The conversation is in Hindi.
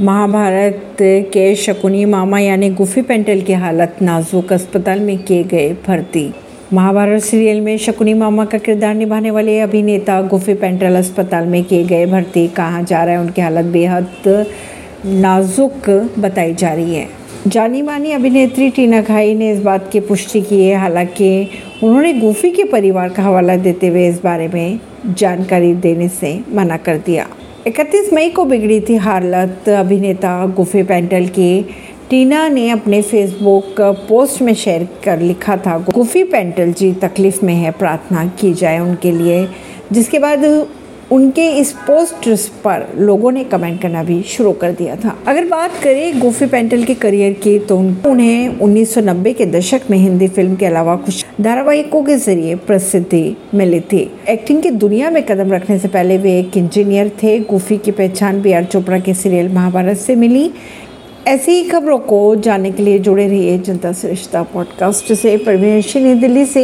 महाभारत के शकुनी मामा यानी गुफी पेंटल की हालत नाजुक अस्पताल में किए गए भर्ती। महाभारत सीरियल में शकुनी मामा का किरदार निभाने वाले अभिनेता गुफी पेंटल अस्पताल में किए गए भर्ती कहा जा रहा है। उनकी हालत बेहद नाजुक बताई जा रही है। जानी मानी अभिनेत्री टीना खाई ने इस बात की पुष्टि की है। हालाँकि उन्होंने गुफी के परिवार का हवाला देते हुए इस बारे में जानकारी देने से मना कर दिया। 31 मई को बिगड़ी थी हालत, अभिनेता गुफे पेंटल की टीना ने अपने फेसबुक पोस्ट में शेयर कर लिखा था, गुफी पेंटल जी तकलीफ़ में है, प्रार्थना की जाए उनके लिए, जिसके बाद उनके इस पोस्ट पर लोगों ने कमेंट करना भी शुरू कर दिया था। अगर बात करें गोफी पेंटल के करियर की तो उन्हें 1990 के दशक में हिंदी फ़िल्म के अलावा कुछ धारावाहिकों के ज़रिए प्रसिद्धि मिली थी। एक्टिंग की दुनिया में कदम रखने से पहले वे एक इंजीनियर थे। गोफी की पहचान बी आर चोपड़ा के सीरियल महाभारत से मिली। ऐसी ही खबरों को जानने के लिए जुड़े रहिए जनता श्रेष्ठता पॉडकास्ट से। परवीन दिल्ली से।